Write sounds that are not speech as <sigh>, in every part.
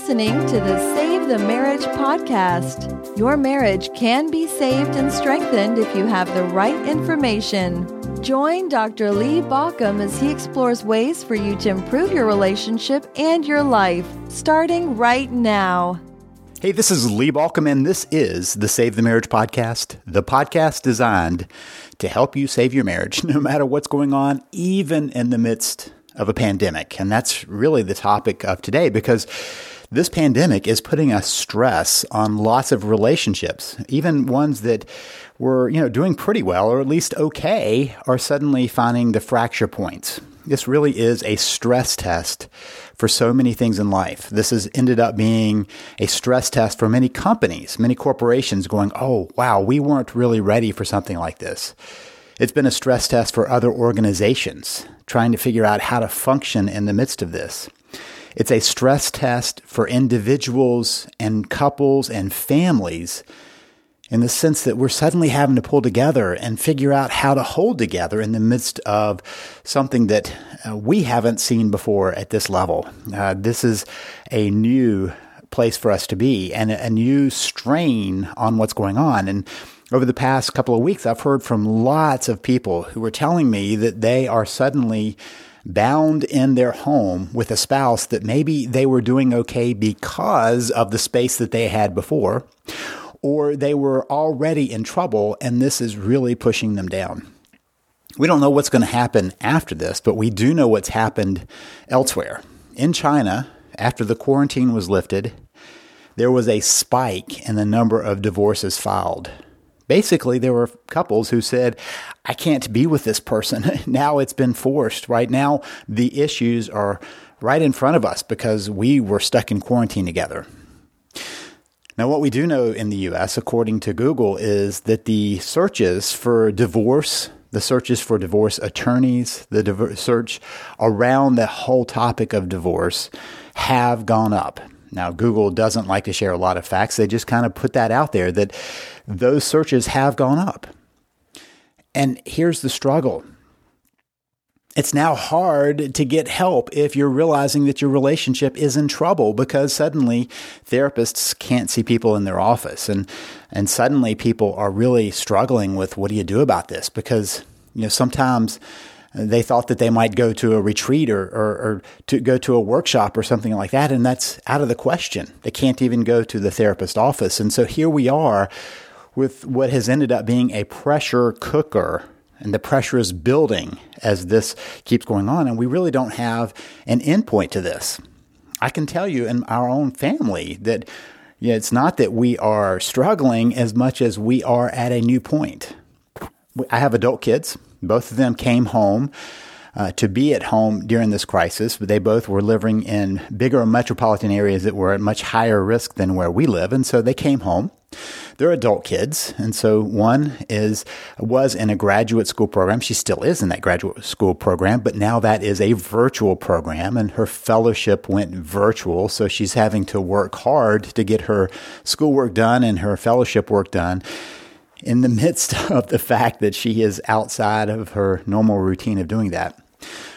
listening to the Save the Marriage podcast. Your marriage can be saved and strengthened if you have the right information. Join Dr. Lee Baucom as he explores ways for you to improve your relationship and your life, starting right now. Hey, this is Lee Baucom, and this is the Save the Marriage podcast, the podcast designed to help you save your marriage <laughs> no matter what's going on, even in the midst of a pandemic. And that's really the topic of today because this pandemic is putting a stress on lots of relationships, even ones that were, you know, doing pretty well or at least okay are suddenly finding the fracture points. This really is a stress test for so many things in life. This has ended up being a stress test for many companies, many corporations going, oh, wow, we weren't really ready for something like this. It's been a stress test for other organizations trying to figure out how to function in the midst of this. It's a stress test for individuals and couples and families in the sense that we're suddenly having to pull together and figure out how to hold together in the midst of something that uh, we haven't seen before at this level. Uh, this is a new place for us to be and a, a new strain on what's going on. And over the past couple of weeks, I've heard from lots of people who are telling me that they are suddenly bound in their home with a spouse that maybe they were doing okay because of the space that they had before or they were already in trouble and this is really pushing them down. We don't know what's going to happen after this, but we do know what's happened elsewhere. In China, after the quarantine was lifted, there was a spike in the number of divorces filed. Basically, there were couples who said, I can't be with this person. <laughs> now it's been forced. Right now, the issues are right in front of us because we were stuck in quarantine together. Now, what we do know in the US, according to Google, is that the searches for divorce, the searches for divorce attorneys, the div- search around the whole topic of divorce have gone up. Now, Google doesn't like to share a lot of facts. They just kind of put that out there that those searches have gone up. And here's the struggle it's now hard to get help if you're realizing that your relationship is in trouble because suddenly therapists can't see people in their office and and suddenly people are really struggling with what do you do about this because you know sometimes they thought that they might go to a retreat or, or, or to go to a workshop or something like that and that's out of the question they can't even go to the therapist office and so here we are with what has ended up being a pressure cooker and the pressure is building as this keeps going on. And we really don't have an endpoint to this. I can tell you in our own family that yeah, it's not that we are struggling as much as we are at a new point. I have adult kids. Both of them came home uh, to be at home during this crisis, but they both were living in bigger metropolitan areas that were at much higher risk than where we live. And so they came home. They're adult kids. And so one is, was in a graduate school program. She still is in that graduate school program, but now that is a virtual program and her fellowship went virtual. So she's having to work hard to get her schoolwork done and her fellowship work done in the <laughs> midst of the fact that she is outside of her normal routine of doing that.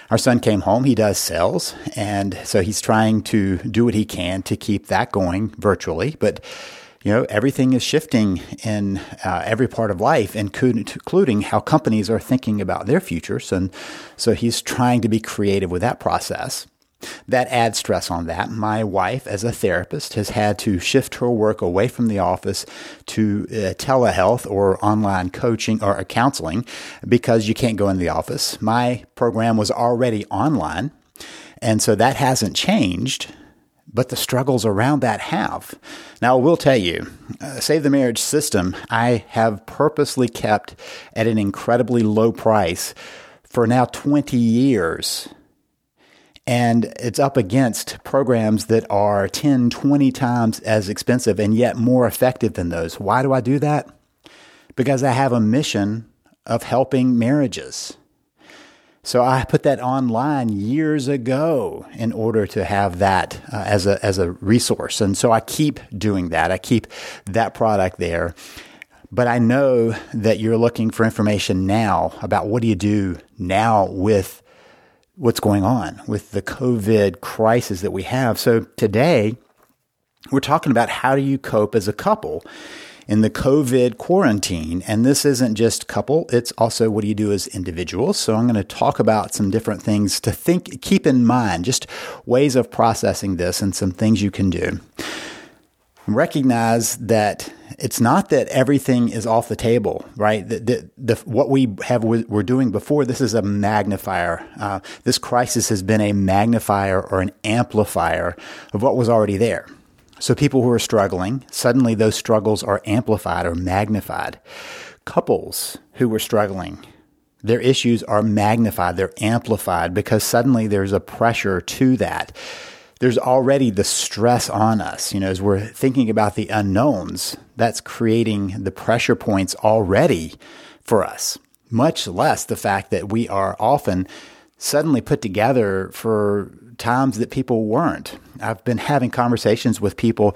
Our son came home. He does sales. And so he's trying to do what he can to keep that going virtually. But, you know, everything is shifting in uh, every part of life, including how companies are thinking about their futures. And so he's trying to be creative with that process. That adds stress on that. My wife, as a therapist, has had to shift her work away from the office to uh, telehealth or online coaching or counseling because you can't go in the office. My program was already online, and so that hasn't changed but the struggles around that have. Now, I will tell you, uh, Save the Marriage system, I have purposely kept at an incredibly low price for now 20 years and it's up against programs that are 10, 20 times as expensive and yet more effective than those. Why do I do that? Because I have a mission of helping marriages. So I put that online years ago in order to have that uh, as a as a resource. And so I keep doing that. I keep that product there. But I know that you're looking for information now about what do you do now with what's going on with the COVID crisis that we have. So today, we're talking about how do you cope as a couple in the COVID quarantine. And this isn't just couple, it's also what do you do as individuals. So I'm going to talk about some different things to think, keep in mind, just ways of processing this and some things you can do. Recognize that it's not that everything is off the table, right? The, the, the, what we have we're doing before this is a magnifier. Uh, this crisis has been a magnifier or an amplifier of what was already there. So people who are struggling, suddenly those struggles are amplified or magnified. Couples who were struggling, their issues are magnified, they're amplified because suddenly there's a pressure to that. There's already the stress on us. You know, as we're thinking about the unknowns, that's creating the pressure points already for us, much less the fact that we are often suddenly put together for times that people weren't. I've been having conversations with people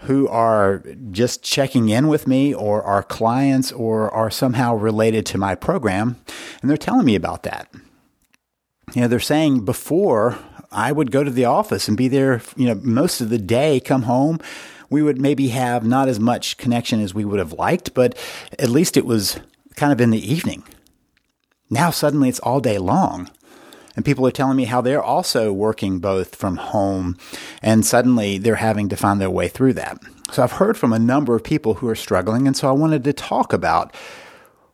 who are just checking in with me or are clients or are somehow related to my program, and they're telling me about that. You know, they're saying before I would go to the office and be there, you know, most of the day, come home. We would maybe have not as much connection as we would have liked, but at least it was kind of in the evening. Now suddenly it's all day long. And people are telling me how they're also working both from home and suddenly they're having to find their way through that. So I've heard from a number of people who are struggling. And so I wanted to talk about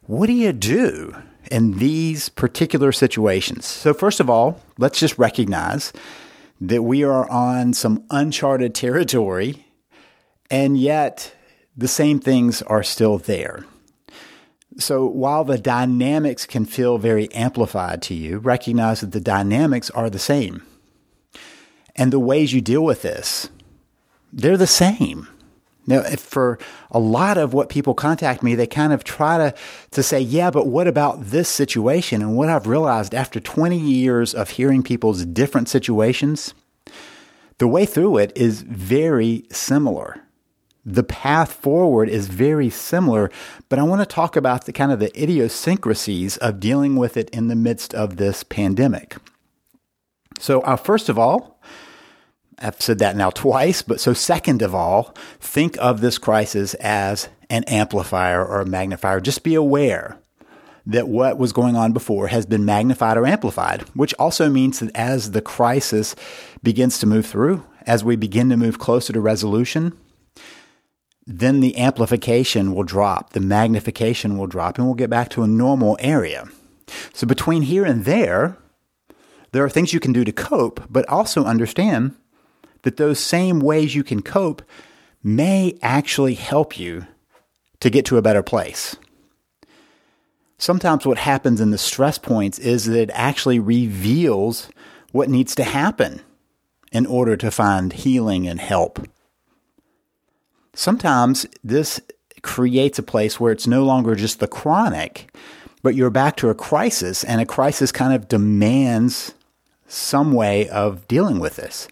what do you do in these particular situations? So, first of all, let's just recognize that we are on some uncharted territory, and yet the same things are still there. So while the dynamics can feel very amplified to you, recognize that the dynamics are the same. And the ways you deal with this, they're the same. Now, for a lot of what people contact me, they kind of try to, to say, yeah, but what about this situation? And what I've realized after 20 years of hearing people's different situations, the way through it is very similar the path forward is very similar, but I want to talk about the kind of the idiosyncrasies of dealing with it in the midst of this pandemic. So, uh, first of all, I've said that now twice, but so second of all, think of this crisis as an amplifier or a magnifier. Just be aware that what was going on before has been magnified or amplified, which also means that as the crisis begins to move through, as we begin to move closer to resolution, then the amplification will drop, the magnification will drop, and we'll get back to a normal area. So between here and there, there are things you can do to cope, but also understand that those same ways you can cope may actually help you to get to a better place. Sometimes what happens in the stress points is that it actually reveals what needs to happen in order to find healing and help sometimes this creates a place where it's no longer just the chronic, but you're back to a crisis, and a crisis kind of demands some way of dealing with this.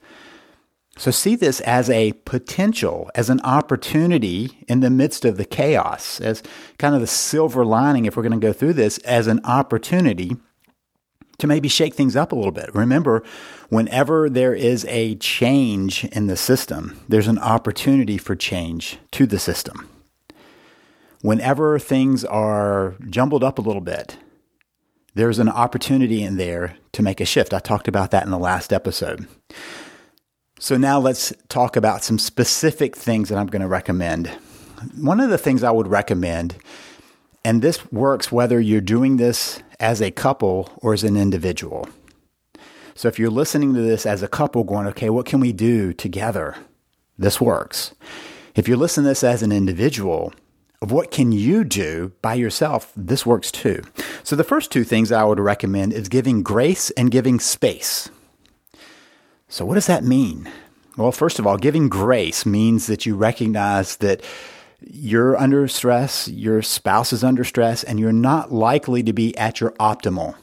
So see this as a potential, as an opportunity in the midst of the chaos, as kind of the silver lining, if we're going to go through this, as an opportunity to maybe shake things up a little bit. Remember, whenever there is a change in the system, there's an opportunity for change to the system. Whenever things are jumbled up a little bit, there's an opportunity in there to make a shift. I talked about that in the last episode. So now let's talk about some specific things that I'm going to recommend. One of the things I would recommend, and this works whether you're doing this as a couple or as an individual. So if you're listening to this as a couple going, okay, what can we do together? This works. If you're listening to this as an individual, of what can you do by yourself, this works too. So the first two things I would recommend is giving grace and giving space. So what does that mean? Well, first of all, giving grace means that you recognize that you're under stress, your spouse is under stress, and you're not likely to be at your optimal.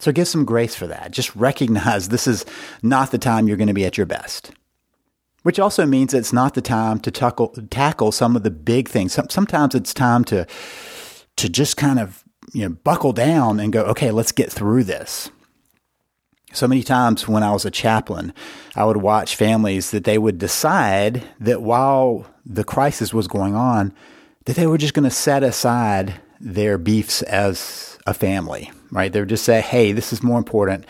So give some grace for that. Just recognize this is not the time you're going to be at your best. Which also means it's not the time to tackle, tackle some of the big things. Sometimes it's time to, to just kind of you know, buckle down and go, okay, let's get through this. So many times when I was a chaplain, I would watch families that they would decide that while the crisis was going on, that they were just going to set aside their beefs as a family, right? They would just say, hey, this is more important.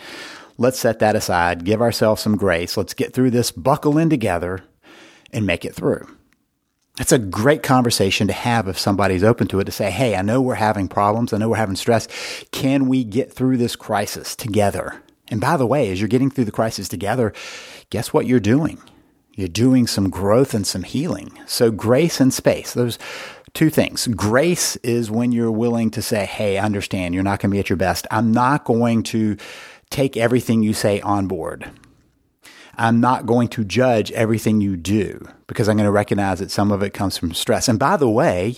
Let's set that aside, give ourselves some grace. Let's get through this, buckle in together, and make it through. That's a great conversation to have if somebody's open to it to say, Hey, I know we're having problems. I know we're having stress. Can we get through this crisis together? And by the way, as you're getting through the crisis together, guess what you're doing? You're doing some growth and some healing. So grace and space, those two things. Grace is when you're willing to say, Hey, understand you're not going to be at your best. I'm not going to take everything you say on board. I'm not going to judge everything you do because I'm going to recognize that some of it comes from stress. And by the way,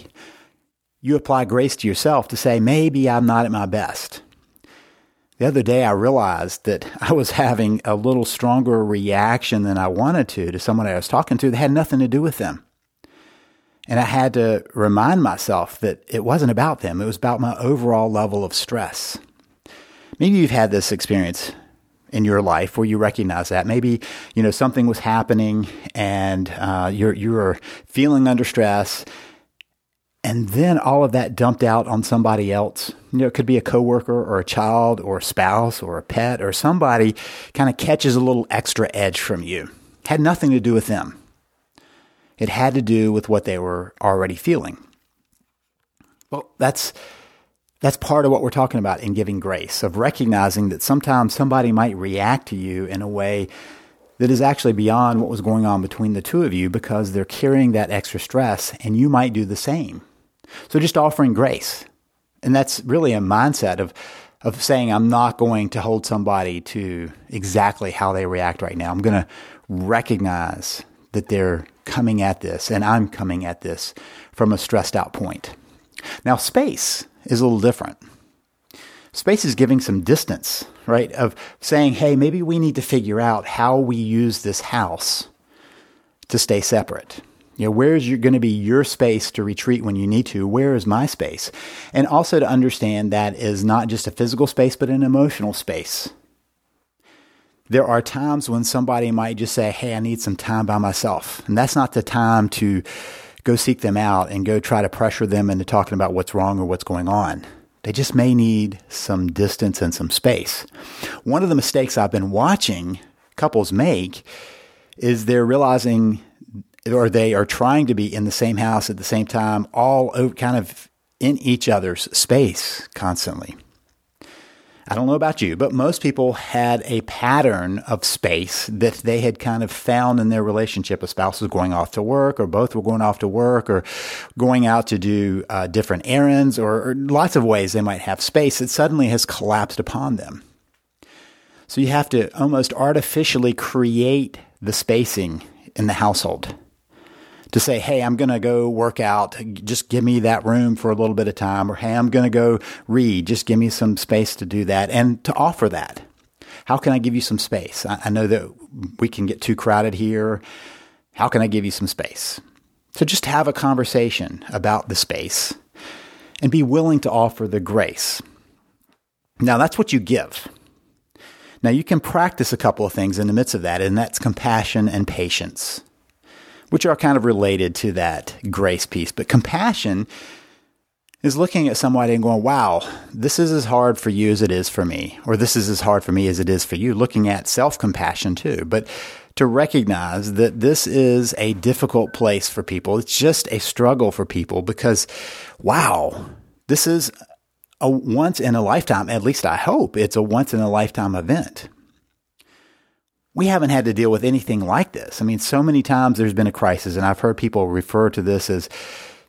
you apply grace to yourself to say, maybe I'm not at my best. The other day, I realized that <laughs> I was having a little stronger reaction than I wanted to to someone I was talking to that had nothing to do with them. And I had to remind myself that it wasn't about them. It was about my overall level of stress. Maybe you've had this experience in your life where you recognize that maybe you know something was happening and uh, you're you're feeling under stress and then all of that dumped out on somebody else. You know it could be a coworker or a child or a spouse or a pet or somebody kind of catches a little extra edge from you. Had nothing to do with them. It had to do with what they were already feeling. Well that's that's part of what we're talking about in giving grace, of recognizing that sometimes somebody might react to you in a way that is actually beyond what was going on between the two of you because they're carrying that extra stress and you might do the same. So just offering grace. And that's really a mindset of, of saying, I'm not going to hold somebody to exactly how they react right now. I'm going to recognize that they're coming at this and I'm coming at this from a stressed out point. Now, space is a little different. Space is giving some distance, right? Of saying, hey, maybe we need to figure out how we use this house to stay separate. You know, where's going to be your space to retreat when you need to? Where is my space? And also to understand that is not just a physical space, but an emotional space. There are times when somebody might just say, Hey, I need some time by myself. And that's not the time to go seek them out and go try to pressure them into talking about what's wrong or what's going on. They just may need some distance and some space. One of the mistakes I've been watching couples make is they're realizing or they are trying to be in the same house at the same time, all kind of in each other's space constantly. I don't know about you, but most people had a pattern of space that they had kind of found in their relationship. A spouse was going off to work, or both were going off to work, or going out to do uh, different errands, or, or lots of ways they might have space that suddenly has collapsed upon them. So you have to almost artificially create the spacing in the household to say, hey, I'm going to go work out. Just give me that room for a little bit of time. Or, hey, I'm going to go read. Just give me some space to do that and to offer that. How can I give you some space? I, I know that we can get too crowded here. How can I give you some space? So just have a conversation about the space and be willing to offer the grace. Now, that's what you give. Now, you can practice a couple of things in the midst of that, and that's compassion and patience which are kind of related to that grace piece. But compassion is looking at somebody and going, wow, this is as hard for you as it is for me, or this is as hard for me as it is for you, looking at self compassion too. But to recognize that this is a difficult place for people. It's just a struggle for people because, wow, this is a once in a lifetime, at least I hope it's a once in a lifetime event we haven't had to deal with anything like this. I mean, so many times there's been a crisis, and I've heard people refer to this as,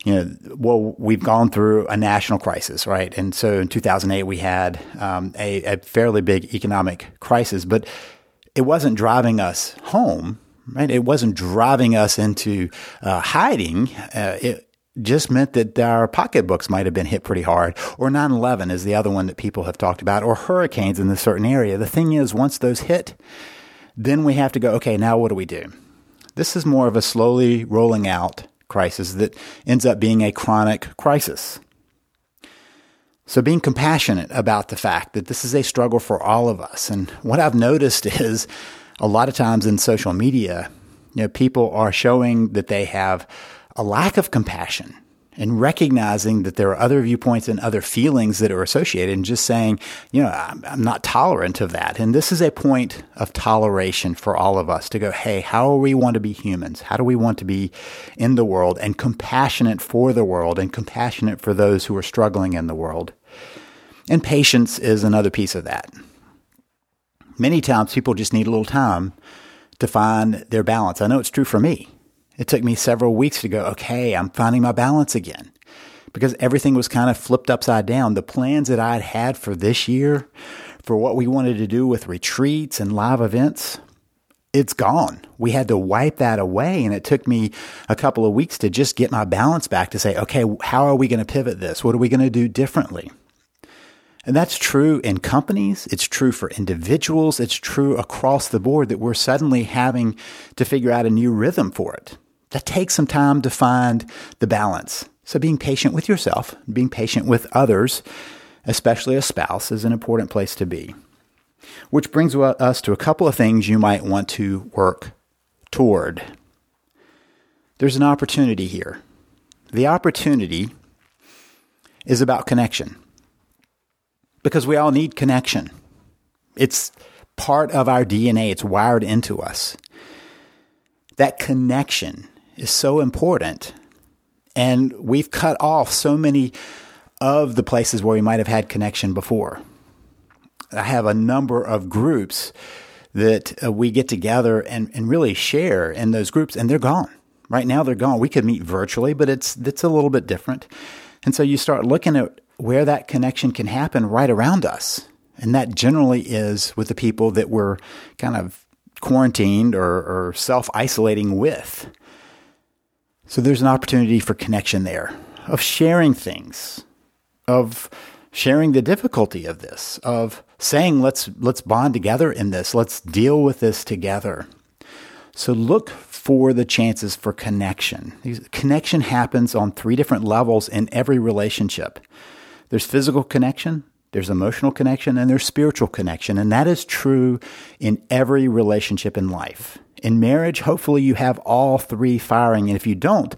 you know, well, we've gone through a national crisis, right? And so in 2008, we had um, a, a, fairly big economic crisis, but it wasn't driving us home, right? It wasn't driving us into uh, hiding. Uh, it, just meant that our pocketbooks might have been hit pretty hard, or 9 11 is the other one that people have talked about, or hurricanes in a certain area. The thing is, once those hit, then we have to go, okay, now what do we do? This is more of a slowly rolling out crisis that ends up being a chronic crisis. So, being compassionate about the fact that this is a struggle for all of us. And what I've noticed <laughs> is a lot of times in social media, you know, people are showing that they have a lack of compassion and recognizing that there are other viewpoints and other feelings that are associated and just saying, you know, I'm, I'm, not tolerant of that. And this is a point of toleration for all of us to go, hey, how do we want to be humans? How do we want to be in the world and compassionate for the world and compassionate for those who are struggling in the world? And patience is another piece of that. Many times people just need a little time to find their balance. I know it's true for me. It took me several weeks to go, okay, I'm finding my balance again because everything was kind of flipped upside down. The plans that I'd had for this year, for what we wanted to do with retreats and live events, it's gone. We had to wipe that away. And it took me a couple of weeks to just get my balance back to say, okay, how are we going to pivot this? What are we going to do differently? And that's true in companies. It's true for individuals. It's true across the board that we're suddenly having to figure out a new rhythm for it. That takes some time to find the balance. So being patient with yourself, being patient with others, especially a spouse, is an important place to be. Which brings us to a couple of things you might want to work toward. There's an opportunity here. The opportunity is about connection because we all need connection. It's part of our DNA, it's wired into us. That connection is so important. And we've cut off so many of the places where we might have had connection before. I have a number of groups that uh, we get together and, and really share in those groups, and they're gone. Right now, they're gone. We could meet virtually, but it's, it's a little bit different. And so you start looking at where that connection can happen right around us. And that generally is with the people that we're kind of quarantined or, or self isolating with. So there's an opportunity for connection there, of sharing things, of sharing the difficulty of this, of saying let's let's bond together in this, let's deal with this together. So look for the chances for connection. Connection happens on three different levels in every relationship. There's physical connection, there's emotional connection, and there's spiritual connection. And that is true in every relationship in life. In marriage, hopefully you have all three firing. And if you don't,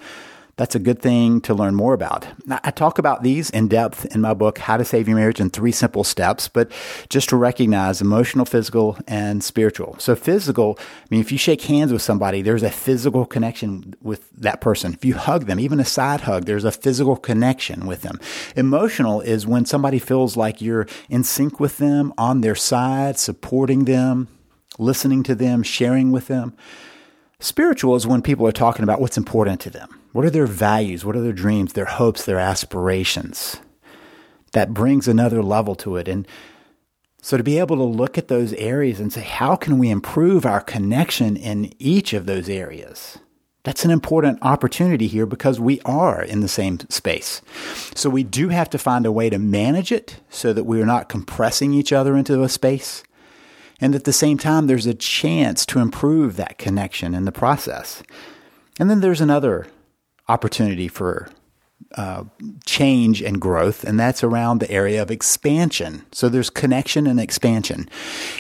that's a good thing to learn more about. I talk about these in depth in my book, How to Save Your Marriage in Three Simple Steps, but just to recognize emotional, physical, and spiritual. So, physical, I mean, if you shake hands with somebody, there's a physical connection with that person. If you hug them, even a side hug, there's a physical connection with them. Emotional is when somebody feels like you're in sync with them, on their side, supporting them, listening to them, sharing with them. Spiritual is when people are talking about what's important to them what are their values? What are their dreams, their hopes, their aspirations? That brings another level to it. And so to be able to look at those areas and say, how can we improve our connection in each of those areas? That's an important opportunity here because we are in the same space. So we do have to find a way to manage it so that we are not compressing each other into a space. And at the same time, there's a chance to improve that connection in the process. And then there's another opportunity for uh, change and growth, and that's around the area of expansion. So there's connection and expansion.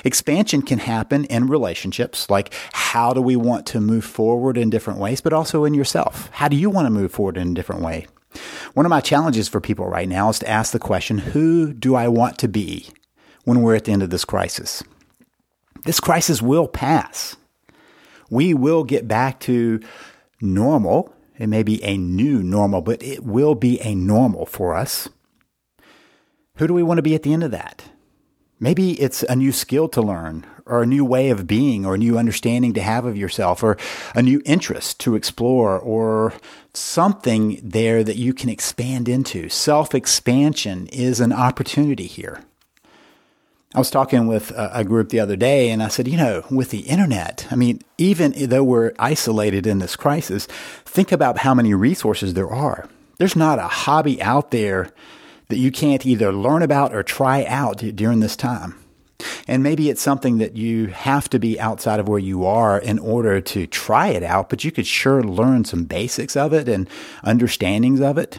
Expansion can happen in relationships, like how do we want to move forward in different ways, but also in yourself. How do you want to move forward in a different way? One of my challenges for people right now is to ask the question who do I want to be when we're at the end of this crisis? This crisis will pass. We will get back to normal it may be a new normal, but it will be a normal for us. Who do we want to be at the end of that? Maybe it's a new skill to learn, or a new way of being, or a new understanding to have of yourself, or a new interest to explore, or something there that you can expand into. Self expansion is an opportunity here. I was talking with a, group the other day and I said, you know, with the internet, I mean, even though we're isolated in this crisis, think about how many resources there are. There's not a hobby out there that you can't either learn about or try out during this time. And maybe it's something that you have to be outside of where you are in order to try it out, but you could sure learn some basics of it and understandings of it.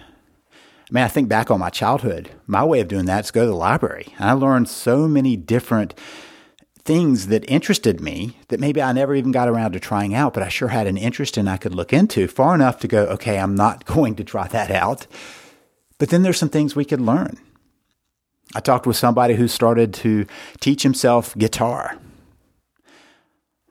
I mean, I think back on my childhood. My way of doing that is go to the library. And I learned so many different things that interested me that maybe I never even got around to trying out, but I sure had an interest in I could look into far enough to go, okay, I'm not <laughs> going to try that out. But then there's some things we could learn. I talked with somebody who started to teach himself guitar.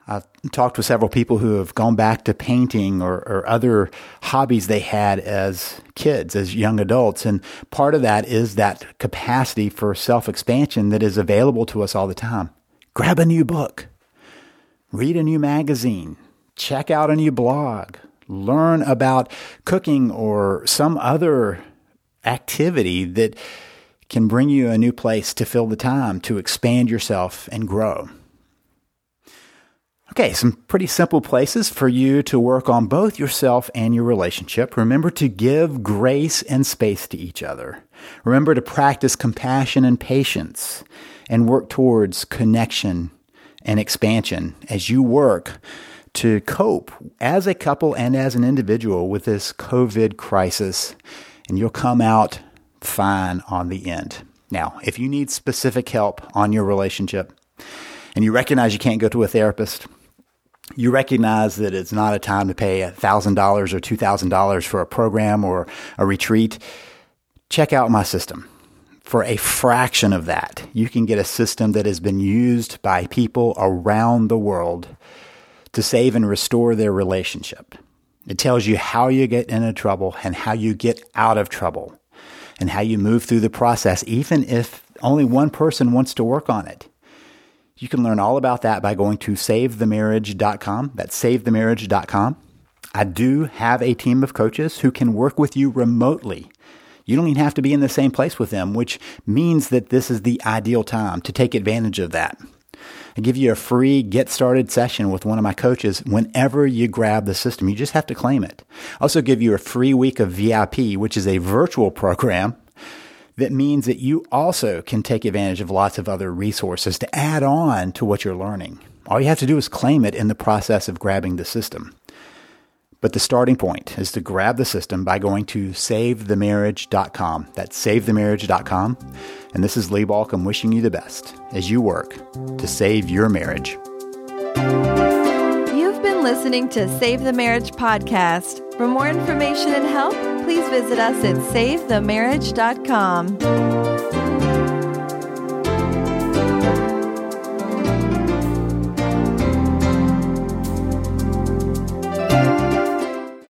I've talked with several people who have gone back to painting or, or, other hobbies they had as kids, as young adults. And part of that is that capacity for self expansion that is available to us all the time. Grab a new book, read a new magazine, check out a new blog, learn about cooking or some other activity that can bring you a new place to fill the time to expand yourself and grow. Okay, some pretty simple places for you to work on both yourself and your relationship. Remember to give grace and space to each other. Remember to practice compassion and patience and work towards connection and expansion as you work to cope as a couple and as an individual with this COVID crisis. And you'll come out fine on the end. Now, if you need specific help on your relationship and you recognize you can't go to a therapist, you recognize that it's not a time to pay $1,000 or $2,000 for a program or a retreat, check out my system. For a fraction of that, you can get a system that has been used by people around the world to save and restore their relationship. It tells you how you get into trouble and how you get out of trouble and how you move through the process, even if only one person wants to work on it. You can learn all about that by going to savethemarriage.com. That's savethemarriage.com. I do have a team of coaches who can work with you remotely. You don't even have to be in the same place with them, which means that this is the ideal time to take advantage of that. I give you a free get started session with one of my coaches whenever you grab the system. You just have to claim it. I also give you a free week of VIP, which is a virtual program that means that you also can take advantage of lots of other resources to add on to what you're learning. All you have to do is claim it in the process of grabbing the system. But the starting point is to grab the system by going to savethemarriage.com. That's savethemarriage.com. And this is Lee Baucom wishing you the best as you work to save your marriage. Listening to Save the Marriage podcast. For more information and help, please visit us at savethemarriage.com.